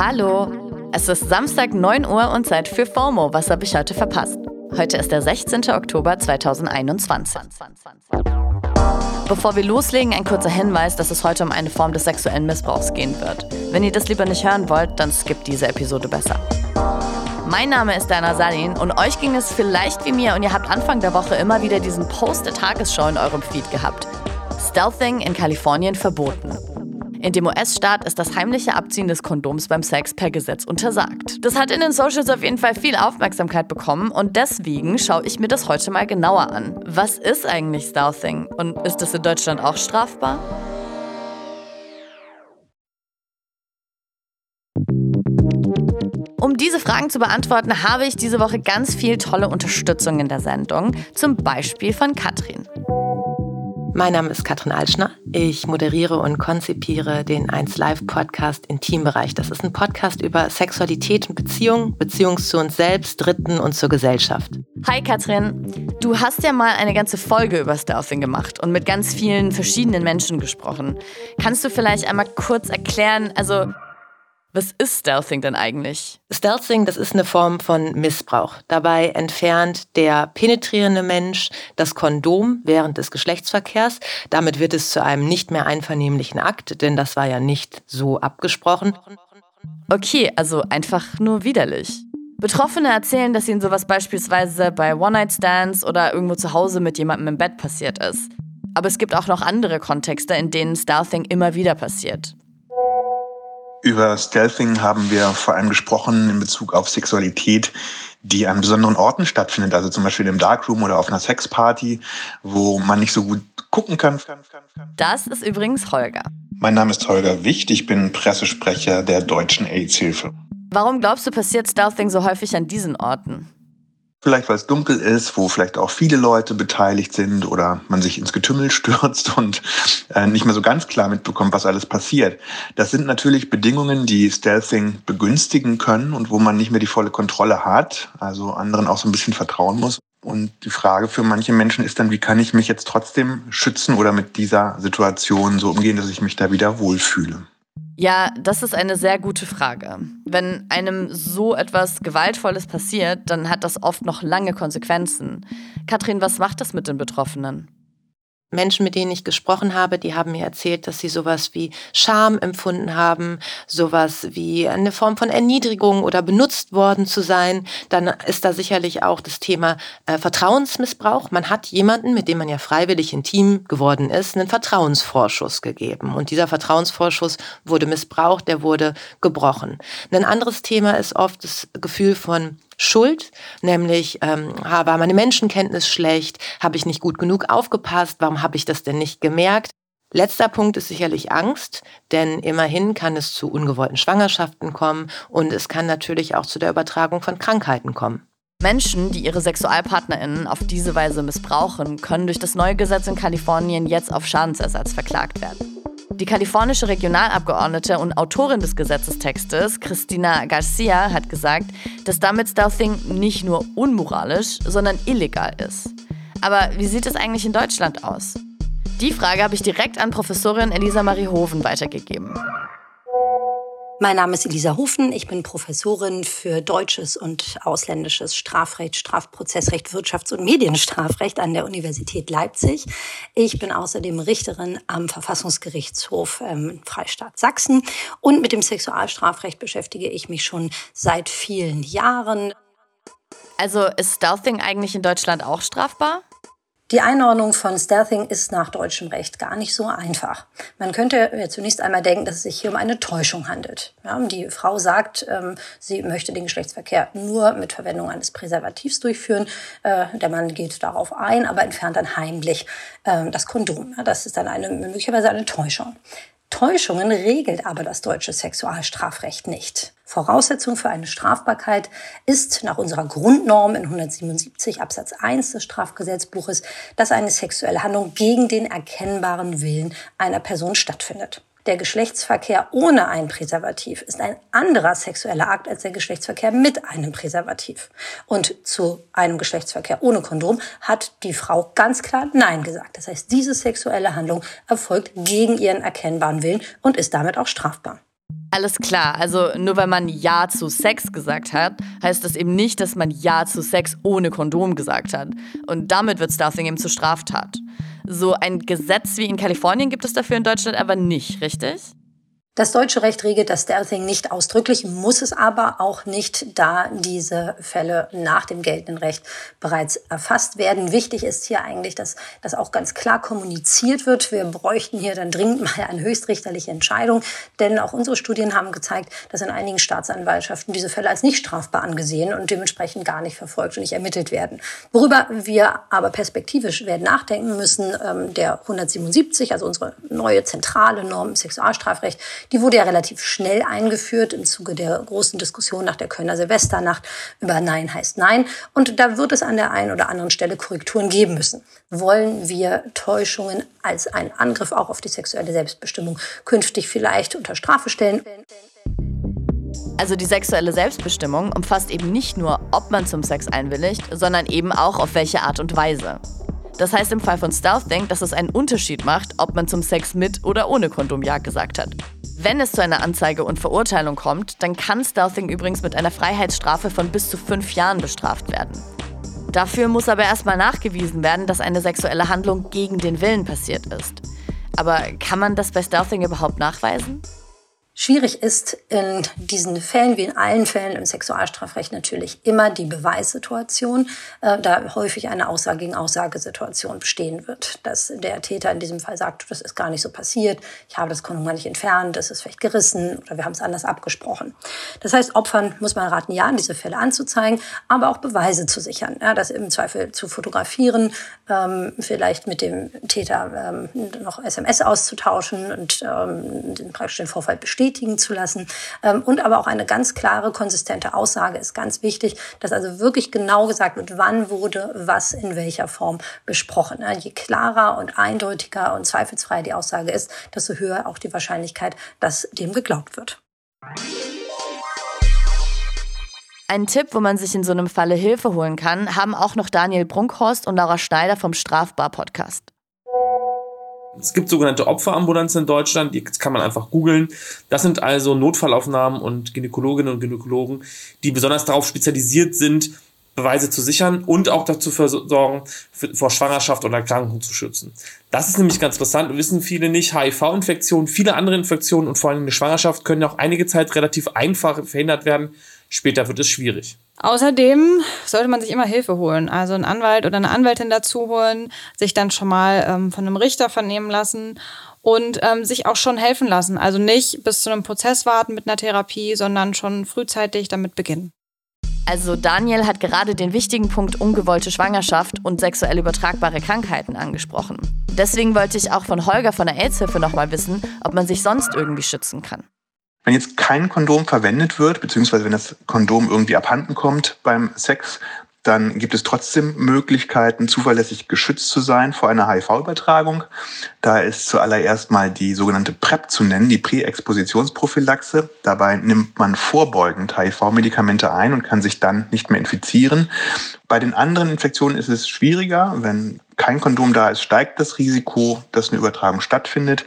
Hallo, es ist Samstag 9 Uhr und Zeit für FOMO. Was habe ich heute verpasst? Heute ist der 16. Oktober 2021. Bevor wir loslegen, ein kurzer Hinweis, dass es heute um eine Form des sexuellen Missbrauchs gehen wird. Wenn ihr das lieber nicht hören wollt, dann skippt diese Episode besser. Mein Name ist Dana Salin und euch ging es vielleicht wie mir und ihr habt Anfang der Woche immer wieder diesen Post der Tagesschau in eurem Feed gehabt. Stealthing in Kalifornien verboten. In dem US-Staat ist das heimliche Abziehen des Kondoms beim Sex per Gesetz untersagt. Das hat in den Socials auf jeden Fall viel Aufmerksamkeit bekommen und deswegen schaue ich mir das heute mal genauer an. Was ist eigentlich Stealthing und ist es in Deutschland auch strafbar? Um diese Fragen zu beantworten, habe ich diese Woche ganz viel tolle Unterstützung in der Sendung, zum Beispiel von Katrin. Mein Name ist Katrin Altschner. Ich moderiere und konzipiere den 1 Live Podcast Intimbereich. Das ist ein Podcast über Sexualität und Beziehung, Beziehung zu uns selbst, Dritten und zur Gesellschaft. Hi Katrin, du hast ja mal eine ganze Folge über Stealthing gemacht und mit ganz vielen verschiedenen Menschen gesprochen. Kannst du vielleicht einmal kurz erklären, also was ist Stealthing denn eigentlich? Stealthing, das ist eine Form von Missbrauch. Dabei entfernt der penetrierende Mensch das Kondom während des Geschlechtsverkehrs. Damit wird es zu einem nicht mehr einvernehmlichen Akt, denn das war ja nicht so abgesprochen. Okay, also einfach nur widerlich. Betroffene erzählen, dass ihnen sowas beispielsweise bei One-Night-Stands oder irgendwo zu Hause mit jemandem im Bett passiert ist. Aber es gibt auch noch andere Kontexte, in denen Stealthing immer wieder passiert. Über Stealthing haben wir vor allem gesprochen in Bezug auf Sexualität, die an besonderen Orten stattfindet, also zum Beispiel im Darkroom oder auf einer Sexparty, wo man nicht so gut gucken kann. Das ist übrigens Holger. Mein Name ist Holger Wicht, ich bin Pressesprecher der Deutschen AIDS-Hilfe. Warum glaubst du, passiert Stealthing so häufig an diesen Orten? Vielleicht, weil es dunkel ist, wo vielleicht auch viele Leute beteiligt sind oder man sich ins Getümmel stürzt und äh, nicht mehr so ganz klar mitbekommt, was alles passiert. Das sind natürlich Bedingungen, die Stealthing begünstigen können und wo man nicht mehr die volle Kontrolle hat, also anderen auch so ein bisschen vertrauen muss. Und die Frage für manche Menschen ist dann, wie kann ich mich jetzt trotzdem schützen oder mit dieser Situation so umgehen, dass ich mich da wieder wohlfühle? Ja, das ist eine sehr gute Frage. Wenn einem so etwas Gewaltvolles passiert, dann hat das oft noch lange Konsequenzen. Katrin, was macht das mit den Betroffenen? Menschen, mit denen ich gesprochen habe, die haben mir erzählt, dass sie sowas wie Scham empfunden haben, sowas wie eine Form von Erniedrigung oder benutzt worden zu sein. Dann ist da sicherlich auch das Thema äh, Vertrauensmissbrauch. Man hat jemanden, mit dem man ja freiwillig intim geworden ist, einen Vertrauensvorschuss gegeben. Und dieser Vertrauensvorschuss wurde missbraucht, der wurde gebrochen. Ein anderes Thema ist oft das Gefühl von Schuld, nämlich ähm, war meine Menschenkenntnis schlecht, habe ich nicht gut genug aufgepasst, warum habe ich das denn nicht gemerkt? Letzter Punkt ist sicherlich Angst, denn immerhin kann es zu ungewollten Schwangerschaften kommen und es kann natürlich auch zu der Übertragung von Krankheiten kommen. Menschen, die ihre Sexualpartnerinnen auf diese Weise missbrauchen, können durch das neue Gesetz in Kalifornien jetzt auf Schadensersatz verklagt werden. Die kalifornische Regionalabgeordnete und Autorin des Gesetzestextes, Christina Garcia, hat gesagt, dass damit Stealthing nicht nur unmoralisch, sondern illegal ist. Aber wie sieht es eigentlich in Deutschland aus? Die Frage habe ich direkt an Professorin Elisa Marie Hoven weitergegeben. Mein Name ist Elisa Hufen. Ich bin Professorin für deutsches und ausländisches Strafrecht, Strafprozessrecht, Wirtschafts- und Medienstrafrecht an der Universität Leipzig. Ich bin außerdem Richterin am Verfassungsgerichtshof ähm, Freistaat Sachsen. Und mit dem Sexualstrafrecht beschäftige ich mich schon seit vielen Jahren. Also ist Stealthing eigentlich in Deutschland auch strafbar? Die Einordnung von Stealthing ist nach deutschem Recht gar nicht so einfach. Man könnte zunächst einmal denken, dass es sich hier um eine Täuschung handelt. Ja, die Frau sagt, ähm, sie möchte den Geschlechtsverkehr nur mit Verwendung eines Präservativs durchführen. Äh, der Mann geht darauf ein, aber entfernt dann heimlich äh, das Kondom. Ja, das ist dann eine, möglicherweise eine Täuschung. Täuschungen regelt aber das deutsche Sexualstrafrecht nicht. Voraussetzung für eine Strafbarkeit ist nach unserer Grundnorm in 177 Absatz 1 des Strafgesetzbuches, dass eine sexuelle Handlung gegen den erkennbaren Willen einer Person stattfindet. Der Geschlechtsverkehr ohne ein Präservativ ist ein anderer sexueller Akt als der Geschlechtsverkehr mit einem Präservativ. Und zu einem Geschlechtsverkehr ohne Kondom hat die Frau ganz klar Nein gesagt. Das heißt, diese sexuelle Handlung erfolgt gegen ihren erkennbaren Willen und ist damit auch strafbar. Alles klar, also nur weil man Ja zu Sex gesagt hat, heißt das eben nicht, dass man Ja zu Sex ohne Kondom gesagt hat. Und damit wird Stuffing eben zur Straftat. So ein Gesetz wie in Kalifornien gibt es dafür in Deutschland aber nicht, richtig? Das deutsche Recht regelt das Stealthing nicht ausdrücklich, muss es aber auch nicht, da diese Fälle nach dem geltenden Recht bereits erfasst werden. Wichtig ist hier eigentlich, dass das auch ganz klar kommuniziert wird. Wir bräuchten hier dann dringend mal eine höchstrichterliche Entscheidung, denn auch unsere Studien haben gezeigt, dass in einigen Staatsanwaltschaften diese Fälle als nicht strafbar angesehen und dementsprechend gar nicht verfolgt und nicht ermittelt werden. Worüber wir aber perspektivisch werden nachdenken müssen, ähm, der 177, also unsere neue zentrale Norm im Sexualstrafrecht, die wurde ja relativ schnell eingeführt im Zuge der großen Diskussion nach der Kölner Silvesternacht über Nein heißt Nein. Und da wird es an der einen oder anderen Stelle Korrekturen geben müssen. Wollen wir Täuschungen als einen Angriff auch auf die sexuelle Selbstbestimmung künftig vielleicht unter Strafe stellen? Also die sexuelle Selbstbestimmung umfasst eben nicht nur, ob man zum Sex einwilligt, sondern eben auch auf welche Art und Weise. Das heißt im Fall von Stealthing, dass es einen Unterschied macht, ob man zum Sex mit oder ohne Kondom Ja gesagt hat. Wenn es zu einer Anzeige und Verurteilung kommt, dann kann Stealthing übrigens mit einer Freiheitsstrafe von bis zu fünf Jahren bestraft werden. Dafür muss aber erstmal nachgewiesen werden, dass eine sexuelle Handlung gegen den Willen passiert ist. Aber kann man das bei Stealthing überhaupt nachweisen? Schwierig ist in diesen Fällen, wie in allen Fällen im Sexualstrafrecht natürlich immer die Beweissituation, äh, da häufig eine Aussage gegen Aussagesituation bestehen wird. Dass der Täter in diesem Fall sagt, das ist gar nicht so passiert, ich habe das Kondom gar nicht entfernt, das ist vielleicht gerissen oder wir haben es anders abgesprochen. Das heißt, Opfern muss man raten, ja, diese Fälle anzuzeigen, aber auch Beweise zu sichern, ja, das im Zweifel zu fotografieren, ähm, vielleicht mit dem Täter ähm, noch SMS auszutauschen und ähm, praktisch den Vorfall bestätigen bestätigen zu lassen. Ähm, und aber auch eine ganz klare, konsistente Aussage ist ganz wichtig, dass also wirklich genau gesagt wird, wann wurde was in welcher Form besprochen. Je klarer und eindeutiger und zweifelsfrei die Aussage ist, desto höher auch die Wahrscheinlichkeit, dass dem geglaubt wird. Ein Tipp, wo man sich in so einem Falle Hilfe holen kann, haben auch noch Daniel Brunkhorst und Laura Schneider vom Strafbar-Podcast. Es gibt sogenannte Opferambulanzen in Deutschland, die kann man einfach googeln. Das sind also Notfallaufnahmen und Gynäkologinnen und Gynäkologen, die besonders darauf spezialisiert sind, Beweise zu sichern und auch dazu sorgen, vor Schwangerschaft oder Erkrankung zu schützen. Das ist nämlich ganz interessant, wissen viele nicht. HIV-Infektionen, viele andere Infektionen und vor allem eine Schwangerschaft können auch einige Zeit relativ einfach verhindert werden. Später wird es schwierig. Außerdem sollte man sich immer Hilfe holen, also einen Anwalt oder eine Anwältin dazu holen, sich dann schon mal ähm, von einem Richter vernehmen lassen und ähm, sich auch schon helfen lassen. Also nicht bis zu einem Prozess warten mit einer Therapie, sondern schon frühzeitig damit beginnen. Also Daniel hat gerade den wichtigen Punkt ungewollte Schwangerschaft und sexuell übertragbare Krankheiten angesprochen. Deswegen wollte ich auch von Holger von der AIDS-Hilfe nochmal wissen, ob man sich sonst irgendwie schützen kann. Wenn jetzt kein Kondom verwendet wird, beziehungsweise wenn das Kondom irgendwie abhanden kommt beim Sex, dann gibt es trotzdem Möglichkeiten, zuverlässig geschützt zu sein vor einer HIV-Übertragung. Da ist zuallererst mal die sogenannte PrEP zu nennen, die Präexpositionsprophylaxe. Dabei nimmt man vorbeugend HIV-Medikamente ein und kann sich dann nicht mehr infizieren. Bei den anderen Infektionen ist es schwieriger. Wenn kein Kondom da ist, steigt das Risiko, dass eine Übertragung stattfindet.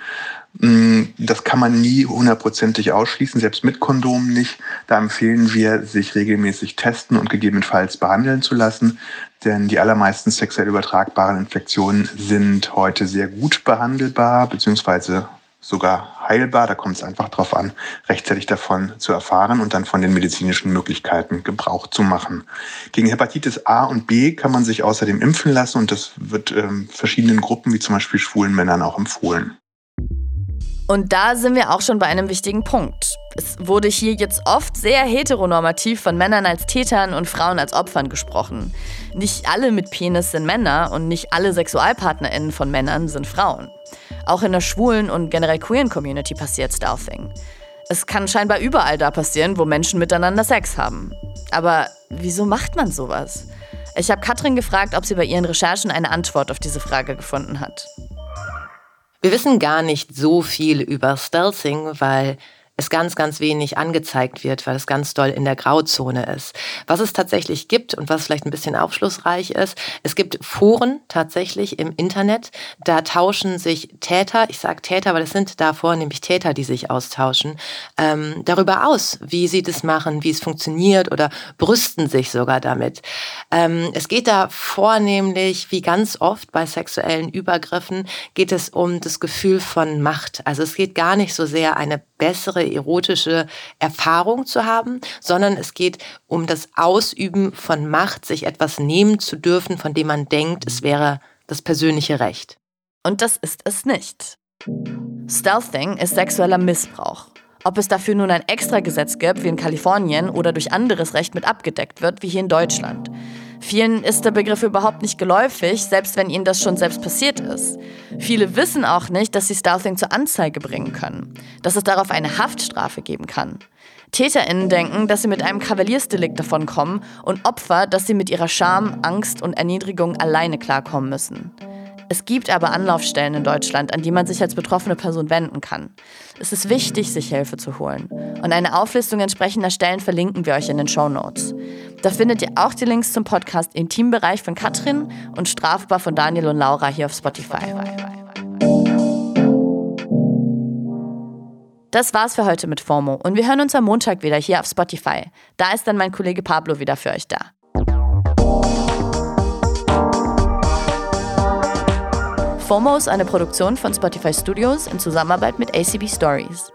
Mm, das kann man nie hundertprozentig ausschließen, selbst mit Kondomen nicht. Da empfehlen wir, sich regelmäßig testen und gegebenenfalls behandeln zu lassen. Denn die allermeisten sexuell übertragbaren Infektionen sind heute sehr gut behandelbar, beziehungsweise sogar heilbar. Da kommt es einfach darauf an, rechtzeitig davon zu erfahren und dann von den medizinischen Möglichkeiten Gebrauch zu machen. Gegen Hepatitis A und B kann man sich außerdem impfen lassen und das wird ähm, verschiedenen Gruppen, wie zum Beispiel schwulen Männern, auch empfohlen. Und da sind wir auch schon bei einem wichtigen Punkt. Es wurde hier jetzt oft sehr heteronormativ von Männern als Tätern und Frauen als Opfern gesprochen. Nicht alle mit Penis sind Männer und nicht alle SexualpartnerInnen von Männern sind Frauen. Auch in der schwulen und generell queeren Community passiert Stuffing. Es kann scheinbar überall da passieren, wo Menschen miteinander Sex haben. Aber wieso macht man sowas? Ich habe Katrin gefragt, ob sie bei ihren Recherchen eine Antwort auf diese Frage gefunden hat. Wir wissen gar nicht so viel über Stealthing, weil es ganz, ganz wenig angezeigt wird, weil es ganz doll in der Grauzone ist. Was es tatsächlich gibt und was vielleicht ein bisschen aufschlussreich ist, es gibt Foren tatsächlich im Internet, da tauschen sich Täter, ich sage Täter, weil es sind da vornehmlich Täter, die sich austauschen, ähm, darüber aus, wie sie das machen, wie es funktioniert oder brüsten sich sogar damit. Ähm, es geht da vornehmlich, wie ganz oft bei sexuellen Übergriffen, geht es um das Gefühl von Macht. Also es geht gar nicht so sehr eine bessere erotische Erfahrung zu haben, sondern es geht um das Ausüben von Macht, sich etwas nehmen zu dürfen, von dem man denkt, es wäre das persönliche Recht. Und das ist es nicht. Stealthing ist sexueller Missbrauch. Ob es dafür nun ein Extragesetz gibt, wie in Kalifornien, oder durch anderes Recht mit abgedeckt wird, wie hier in Deutschland. Vielen ist der Begriff überhaupt nicht geläufig, selbst wenn ihnen das schon selbst passiert ist. Viele wissen auch nicht, dass sie Stealthing zur Anzeige bringen können, dass es darauf eine Haftstrafe geben kann. TäterInnen denken, dass sie mit einem Kavaliersdelikt davonkommen und Opfer, dass sie mit ihrer Scham, Angst und Erniedrigung alleine klarkommen müssen. Es gibt aber Anlaufstellen in Deutschland, an die man sich als betroffene Person wenden kann. Es ist wichtig, sich Hilfe zu holen. Und eine Auflistung entsprechender Stellen verlinken wir euch in den Show Notes. Da findet ihr auch die Links zum Podcast Intimbereich von Katrin und Strafbar von Daniel und Laura hier auf Spotify. Das war's für heute mit FOMO und wir hören uns am Montag wieder hier auf Spotify. Da ist dann mein Kollege Pablo wieder für euch da. FOMO ist eine Produktion von Spotify Studios in Zusammenarbeit mit ACB Stories.